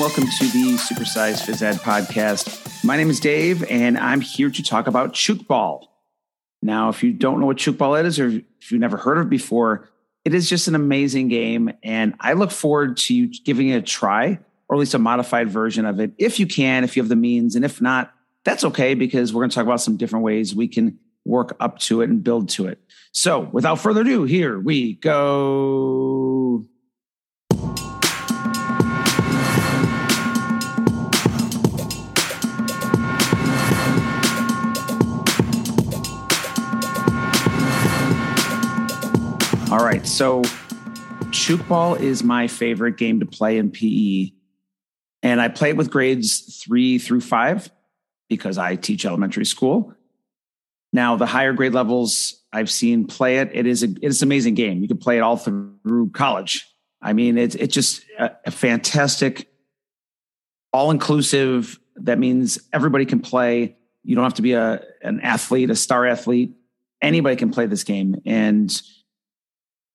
welcome to the Supersize Phys Ed podcast. My name is Dave, and I'm here to talk about Tchoukball. Now, if you don't know what Tchoukball is, or if you've never heard of it before, it is just an amazing game, and I look forward to you giving it a try, or at least a modified version of it, if you can, if you have the means, and if not, that's okay because we're going to talk about some different ways we can work up to it and build to it. So, without further ado, here we go. All right. So, Tchoukball is my favorite game to play in PE. And I play it with grades three through five because I teach elementary school. Now, the higher grade levels I've seen play it. It is a it's an amazing game. You can play it all through college. I mean, it's it's just a, a fantastic, all inclusive. That means everybody can play. You don't have to be a an athlete, a star athlete. Anybody can play this game, and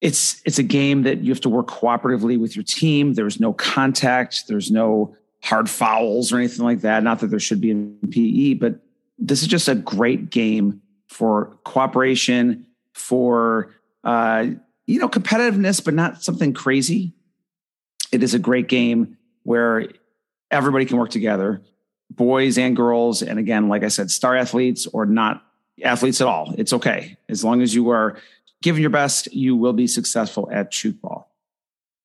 it's it's a game that you have to work cooperatively with your team. There's no contact. There's no hard fouls or anything like that. Not that there should be in PE, but this is just a great game for cooperation, for uh, you know competitiveness, but not something crazy. It is a great game where everybody can work together, boys and girls, and again, like I said, star athletes or not athletes at all. It's okay as long as you are giving your best, you will be successful at Tchoukball.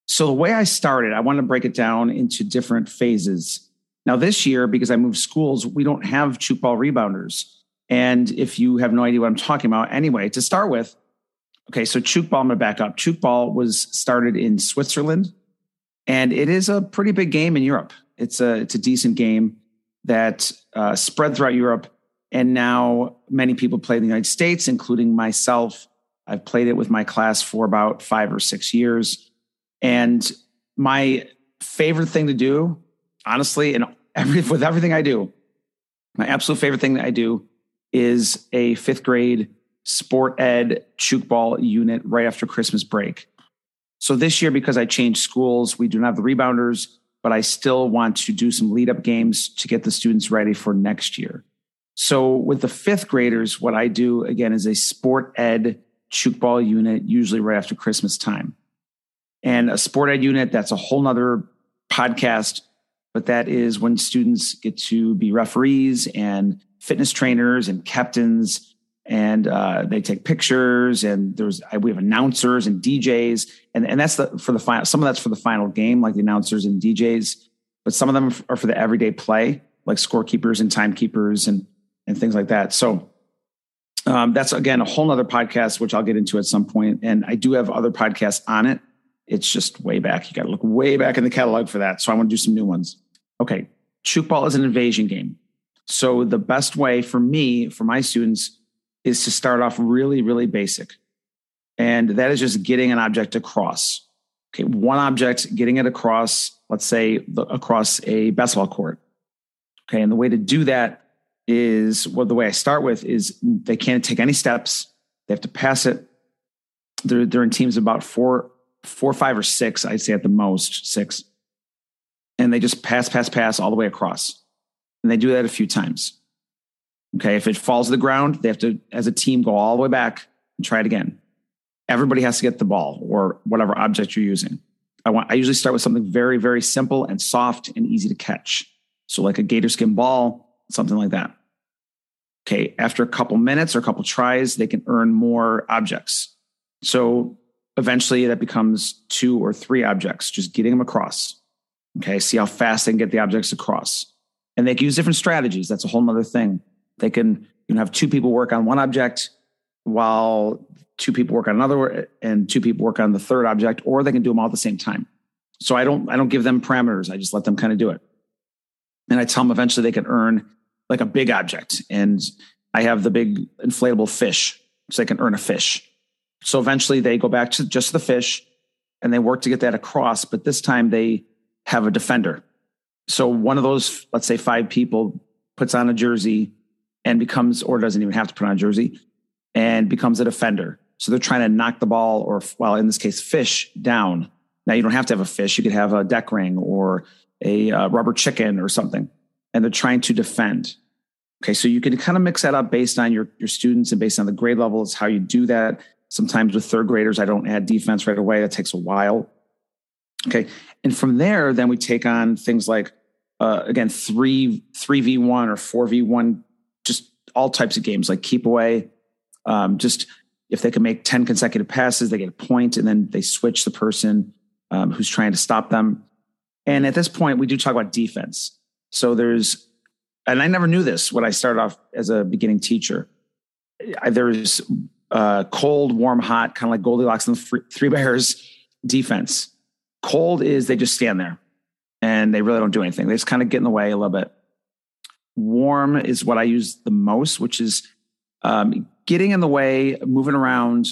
So the way I started, I want to break it down into different phases. Now this year, because I moved schools, we don't have Tchoukball rebounders. And if you have no idea what I'm talking about, anyway, to start with, okay, so Tchoukball, I'm to back up. Tchoukball was started in Switzerland, and it is a pretty big game in Europe. It's a it's a decent game that uh, spread throughout Europe, and now many people play in the United States, including myself I've played it with my class for about five or six years. And my favorite thing to do, honestly, and every, with everything I do, my absolute favorite thing that I do is a fifth grade sport ed ball unit right after Christmas break. So this year, because I changed schools, we do not have the rebounders, but I still want to do some lead up games to get the students ready for next year. So with the fifth graders, what I do again is a sport ed tchoukball unit, usually right after Christmas time. And a sport ed unit, that's a whole nother podcast, but that is when students get to be referees and fitness trainers and captains and uh, they take pictures and there's we have announcers and DJs and and that's the for the final some of that's for the final game like the announcers and DJs but some of them are for the everyday play like scorekeepers and timekeepers and and things like that so um, that's again a whole nother podcast, which I'll get into at some point. And I do have other podcasts on it. It's just way back. You got to look way back in the catalog for that. So I want to do some new ones. Okay. Tchoukball is an invasion game. So the best way for me, for my students, is to start off really, really basic. And that is just getting an object across. Okay. One object, getting it across, let's say across a basketball court. Okay. And the way to do that is well, the way I start with is they can't take any steps. They have to pass it. They're, they're in teams about four, four, five, or six, I'd say at the most six. And they just pass, pass, pass all the way across. And they do that a few times. Okay. If it falls to the ground, they have to, as a team, go all the way back and try it again. Everybody has to get the ball or whatever object you're using. I want, I usually start with something very, very simple and soft and easy to catch. So like a gator skin ball, something like that. Okay, after a couple minutes or a couple tries, they can earn more objects. So eventually that becomes two or three objects, just getting them across. Okay, see how fast they can get the objects across. And they can use different strategies. That's a whole other thing. They can you know, have two people work on one object while two people work on another and two people work on the third object, or they can do them all at the same time. So I don't I don't give them parameters. I just let them kind of do it. And I tell them eventually they can earn like a big object. And I have the big inflatable fish, so they can earn a fish. So eventually they go back to just the fish and they work to get that across. But this time they have a defender. So one of those, let's say five people, puts on a jersey and becomes, or doesn't even have to put on a jersey, and becomes a defender. So they're trying to knock the ball, or well, in this case, fish down. Now you don't have to have a fish. You could have a deck ring or a uh, rubber chicken or something, and they're trying to defend. Okay, so you can kind of mix that up based on your your students and based on the grade levels, how you do that. Sometimes with third graders, I don't add defense right away. That takes a while. Okay, and from there, then we take on things like uh, again three three v one or four v one, just all types of games like keep away. Um, just if they can make ten consecutive passes, they get a point, and then they switch the person um, who's trying to stop them. And at this point, we do talk about defense. So there's, and I never knew this when I started off as a beginning teacher. There's uh, cold, warm, hot, kind of like Goldilocks and the Three Bears defense. Cold is they just stand there and they really don't do anything. They just kind of get in the way a little bit. Warm is what I use the most, which is um, getting in the way, moving around.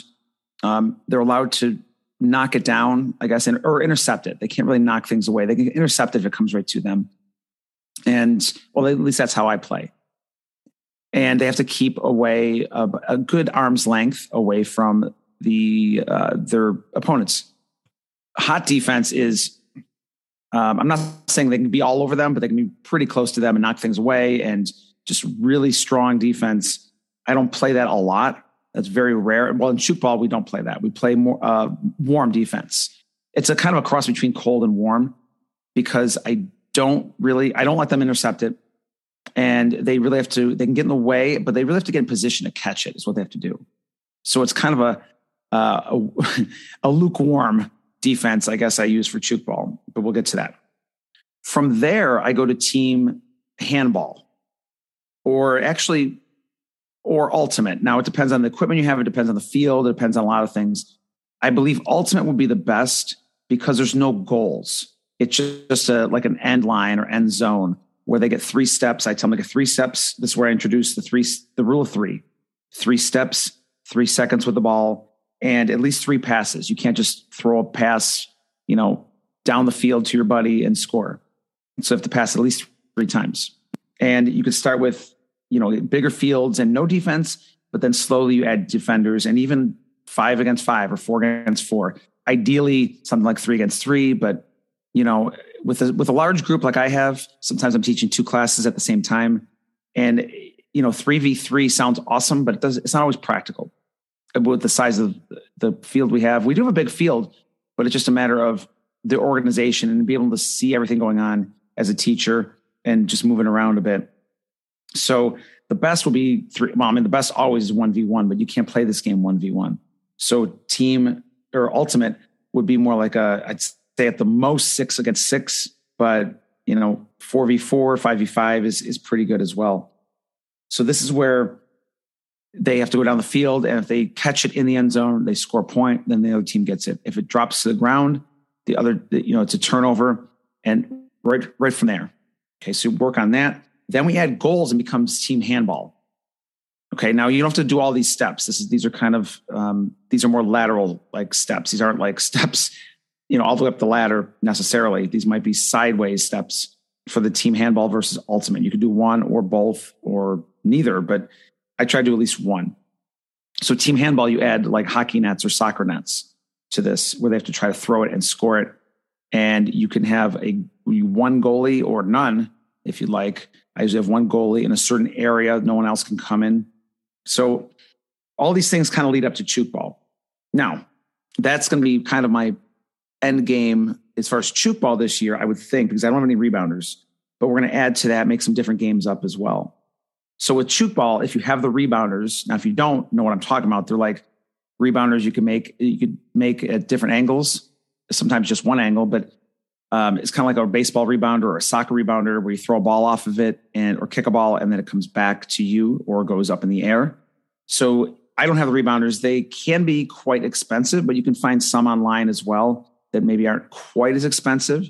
Um, they're allowed to knock it down, I guess, and, or intercept it. They can't really knock things away. They can intercept it if it comes right to them. And well, at least that's how I play. And they have to keep away a, a good arm's length away from the uh, their opponents. Hot defense is. Um, I'm not saying they can be all over them, but they can be pretty close to them and knock things away. And just really strong defense. I don't play that a lot that's very rare. Well, in tchoukball, we don't play that. We play more uh, warm defense. It's a kind of a cross between cold and warm because I don't really, I don't let them intercept it. And they really have to, they can get in the way, but they really have to get in position to catch it, is what they have to do. So it's kind of a, uh, a, a lukewarm defense, I guess I use for tchoukball, but we'll get to that. From there, I go to team handball, or actually or ultimate. Now it depends on the equipment you have, it depends on the field, it depends on a lot of things. I believe ultimate would be the best because there's no goals. It's just a, like an end line or end zone where they get three steps. I tell them get three steps. This is where I introduce the three, the rule of three, three steps, three seconds with the ball, and at least three passes. You can't just throw a pass, you know, down the field to your buddy and score. So you have to pass at least three times. And you could start with you know, bigger fields and no defense, but then slowly you add defenders and even five against five or four against four. Ideally, something like three against three, but you know, with a with a large group like I have, sometimes I'm teaching two classes at the same time, and you know, three v three sounds awesome, but it does it's not always practical with the size of the field we have. We do have a big field, but it's just a matter of the organization and be able to see everything going on as a teacher and just moving around a bit. So the best will be three. Well, I mean, the best always is 1v1, but you can't play this game 1v1. So team or ultimate would be more like a, I'd say at the most six against six, but you know, 4v4, 5v5 is, is pretty good as well. So this is where they have to go down the field. And if they catch it in the end zone, they score a point, then the other team gets it. If it drops to the ground, the other, you know, it's a turnover and right, right from there. Okay. So work on that. Then we add goals and becomes team handball. Okay, now you don't have to do all these steps. This is these are kind of um, these are more lateral like steps. These aren't like steps, you know, all the way up the ladder necessarily. These might be sideways steps for the team handball versus ultimate. You could do one or both or neither, but I try to do at least one. So team handball, you add like hockey nets or soccer nets to this, where they have to try to throw it and score it, and you can have a one goalie or none if you like. I usually have one goalie in a certain area. No one else can come in. So all these things kind of lead up to tchoukball. Now, that's going to be kind of my end game as far as tchoukball this year, I would think, because I don't have any rebounders. But we're going to add to that, make some different games up as well. So with tchoukball, if you have the rebounders, now if you don't know what I'm talking about, they're like rebounders you can make you could make at different angles, sometimes just one angle, but um, it's kind of like a baseball rebounder or a soccer rebounder where you throw a ball off of it and or kick a ball and then it comes back to you or goes up in the air. So I don't have the rebounders. They can be quite expensive, but you can find some online as well that maybe aren't quite as expensive.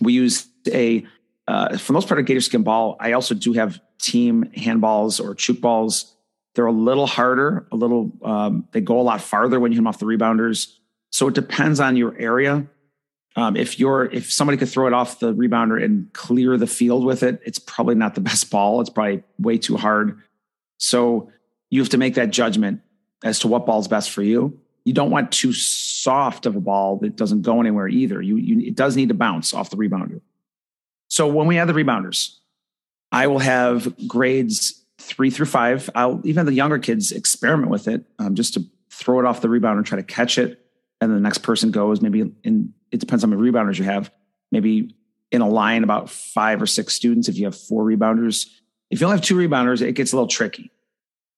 We use a uh, for most part a gator skin ball. I also do have team handballs or tchoukballs. They're a little harder, a little um, they go a lot farther when you hit them off the rebounders. So it depends on your area um, if you're if somebody could throw it off the rebounder and clear the field with it, it's probably not the best ball. It's probably way too hard. So you have to make that judgment as to what ball's best for you. You don't want too soft of a ball that doesn't go anywhere either. You, you it does need to bounce off the rebounder. So when we have the rebounders, I will have grades three through five. I'll even the younger kids experiment with it um, just to throw it off the rebounder try to catch it. And the next person goes maybe in, it depends on the rebounders you have, maybe in a line about five or six students. If you have four rebounders, if you only have two rebounders, it gets a little tricky.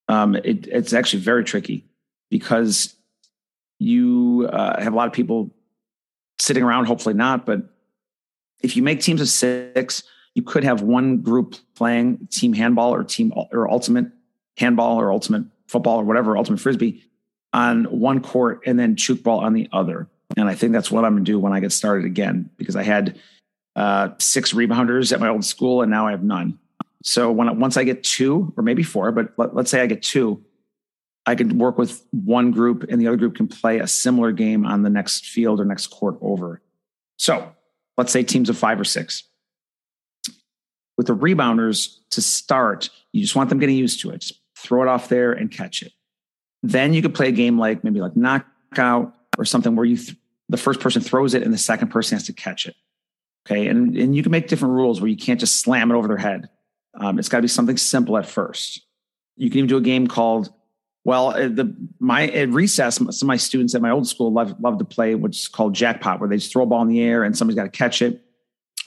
Um, it, it's actually very tricky because you uh, have a lot of people sitting around, hopefully not, but if you make teams of six, you could have one group playing team handball or team or ultimate handball or ultimate football or whatever, ultimate frisbee on one court and then tchoukball on the other. And I think that's what I'm going to do when I get started again because I had uh, six rebounders at my old school and now I have none. So when once I get two or maybe four, but let, let's say I get two, I could work with one group and the other group can play a similar game on the next field or next court over. So let's say teams of five or six. With the rebounders to start, you just want them getting used to it. Just throw it off there and catch it. Then you could play a game like maybe like knockout or something where you th- the first person throws it and the second person has to catch it. Okay, and and you can make different rules where you can't just slam it over their head. Um, it's got to be something simple at first. You can even do a game called well, uh, the my at recess, some of my students at my old school love love to play what's called jackpot, where they just throw a ball in the air and somebody's got to catch it.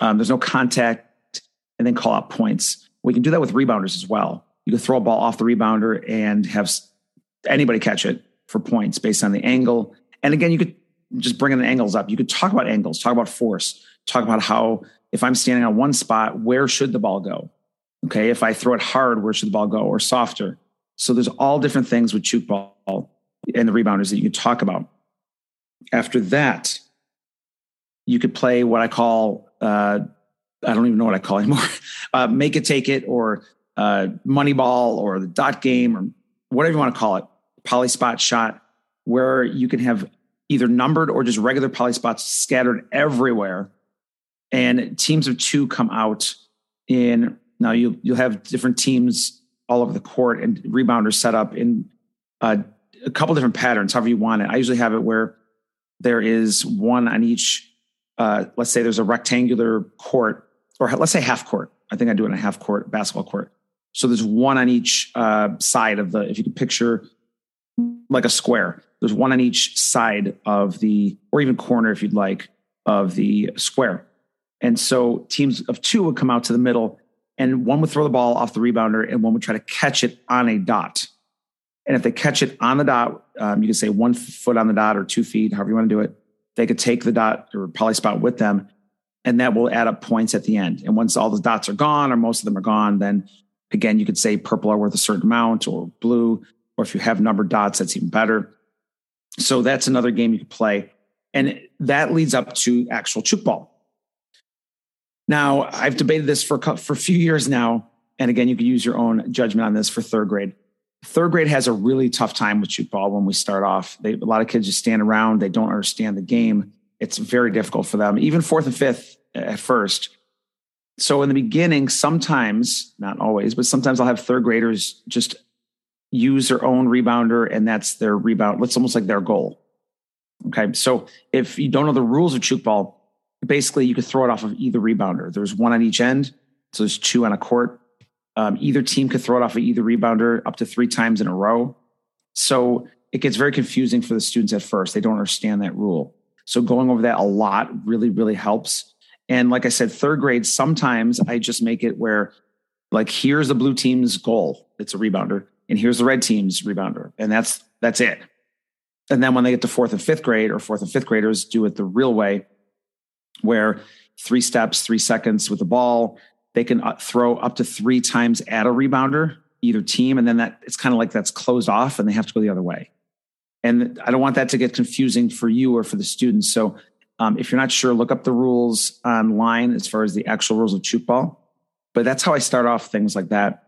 Um, there's no contact, and then call out points. We can do that with rebounders as well. You can throw a ball off the rebounder and have anybody catch it for points based on the angle. And again, you could just bring in the angles up. You could talk about angles, talk about force, talk about how if I'm standing on one spot, where should the ball go? Okay, if I throw it hard, where should the ball go, or softer? So there's all different things with tchoukball and the rebounders that you can talk about. After that, you could play what I call uh, I don't even know what I call anymore. Uh, make it, take it, or uh, money ball, or the dot game, or whatever you want to call it. Poly spot shot, where you can have either numbered or just regular poly spots scattered everywhere, and teams of two come out in. Now you you'll have different teams all over the court and rebounders set up in uh, a couple different patterns, however you want it. I usually have it where there is one on each. Uh, let's say there's a rectangular court, or let's say half court. I think I do it in a half court basketball court. So there's one on each uh, side of the. If you can picture like a square, there's one on each side of the, or even corner if you'd like, of the square. And so teams of two would come out to the middle and one would throw the ball off the rebounder and one would try to catch it on a dot. And if they catch it on the dot, um, you can say one foot on the dot or two feet, however you want to do it. They could take the dot or poly spot with them, and that will add up points at the end. And once all the dots are gone, or most of them are gone, then again, you could say purple are worth a certain amount, or blue, or if you have numbered dots, that's even better. So that's another game you can play. And that leads up to actual tchoukball. Now, I've debated this for, a, for a few years now. And again, you can use your own judgment on this for third grade. Third grade has a really tough time with tchoukball when we start off. They, a lot of kids just stand around, they don't understand the game. It's very difficult for them, even fourth and fifth at first. So in the beginning, sometimes, not always, but sometimes I'll have third graders just use their own rebounder and that's their rebound. It's almost like their goal. Okay. So if you don't know the rules of tchoukball, basically you could throw it off of either rebounder. There's one on each end, so there's two on a court. Um, either team could throw it off of either rebounder up to three times in a row. So it gets very confusing for the students at first. They don't understand that rule. So going over that a lot really, really helps. And like I said, third grade, sometimes I just make it where, like, here's the blue team's goal. It's a rebounder, and here's the red team's rebounder, and that's that's it. And then when they get to fourth and fifth grade, or fourth and fifth graders do it the real way, where three steps, three seconds with the ball, they can uh, throw up to three times at a rebounder, either team, and then that it's kind of like that's closed off and they have to go the other way. And I don't want that to get confusing for you or for the students. So um, if you're not sure, look up the rules online as far as the actual rules of tchoukball. But that's how I start off things like that.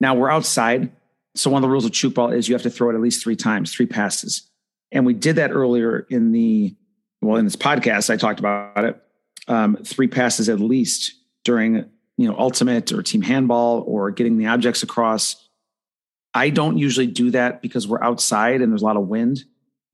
Now we're outside. So one of the rules of tchoukball is you have to throw it at least three times, three passes. And we did that earlier in the well, in this podcast, I talked about it. Um, three passes at least during you know ultimate or team handball or getting the objects across. I don't usually do that because we're outside and there's a lot of wind.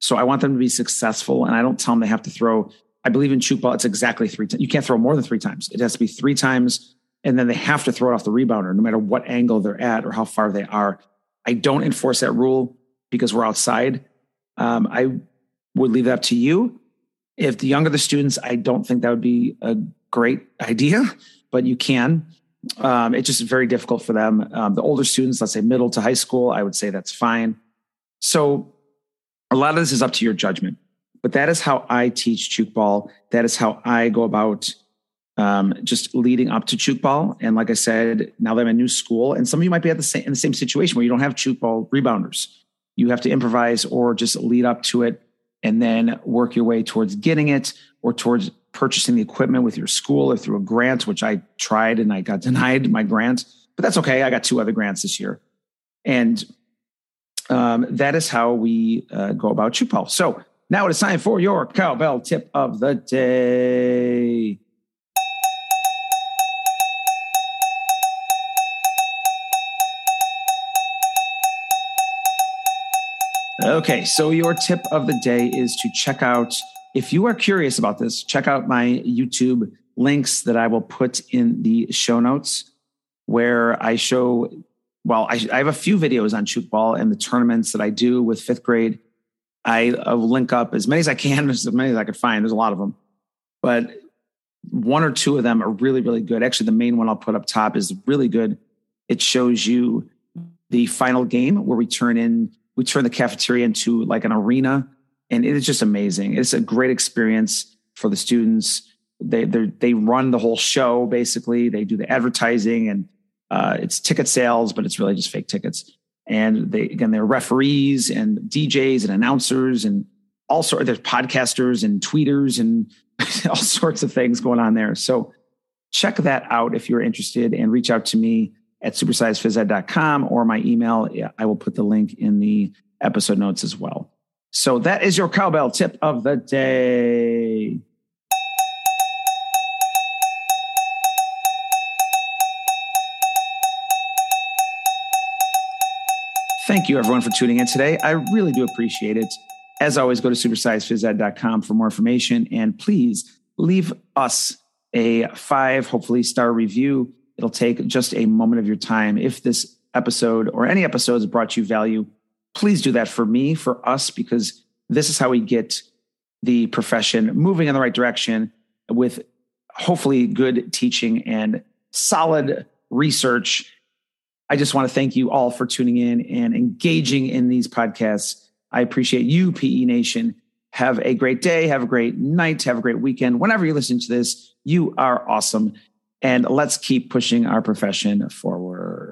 So I want them to be successful, and I don't tell them they have to throw I believe in tchoukball, it's exactly three times. You can't throw more than three times. It has to be three times, and then they have to throw it off the rebounder, no matter what angle they're at or how far they are. I don't enforce that rule because we're outside. Um, I would leave that up to you. If the younger the students, I don't think that would be a great idea, but you can. Um, it's just very difficult for them. Um, the older students, let's say middle to high school, I would say that's fine. So a lot of this is up to your judgment, but that is how I teach Tchoukball. That is how I go about um, just leading up to Tchoukball. And like I said, now that I'm in a new school, and some of you might be at the same in the same situation where you don't have Tchoukball rebounders. You have to improvise or just lead up to it and then work your way towards getting it or towards purchasing the equipment with your school or through a grant, which I tried and I got denied my grant, but that's okay. I got two other grants this year. And um, that is how we uh, go about Tchoukball. So now it is time for your cowbell tip of the day. Okay, so your tip of the day is to check out, if you are curious about this, check out my YouTube links that I will put in the show notes where I show, well, I, I have a few videos on Tchoukball and the tournaments that I do with fifth grade. I, I will link up as many as I can, as many as I could find. There's a lot of them, but one or two of them are really, really good. Actually, the main one I'll put up top is really good. It shows you the final game where we turn in we turn the cafeteria into like an arena and it is just amazing. It's a great experience for the students. They they run the whole show basically. They do the advertising and uh, it's ticket sales but it's really just fake tickets. And they again they're referees and djs and announcers and all sorts there's podcasters and tweeters and all sorts of things going on there. So check that out if you're interested and reach out to me at supersizedphysed.com or my email. I will put the link in the episode notes as well. So that is your cowbell tip of the day. Thank you, everyone, for tuning in today. I really do appreciate it. As always, go to supersizedphysed.com for more information and please leave us a five, hopefully, star review It'll take just a moment of your time. If this episode or any episodes brought you value, please do that for me, for us, because this is how we get the profession moving in the right direction with hopefully good teaching and solid research. I just want to thank you all for tuning in and engaging in these podcasts. I appreciate you, PE Nation. Have a great day. Have a great night. Have a great weekend. Whenever you listen to this, you are awesome and let's keep pushing our profession forward.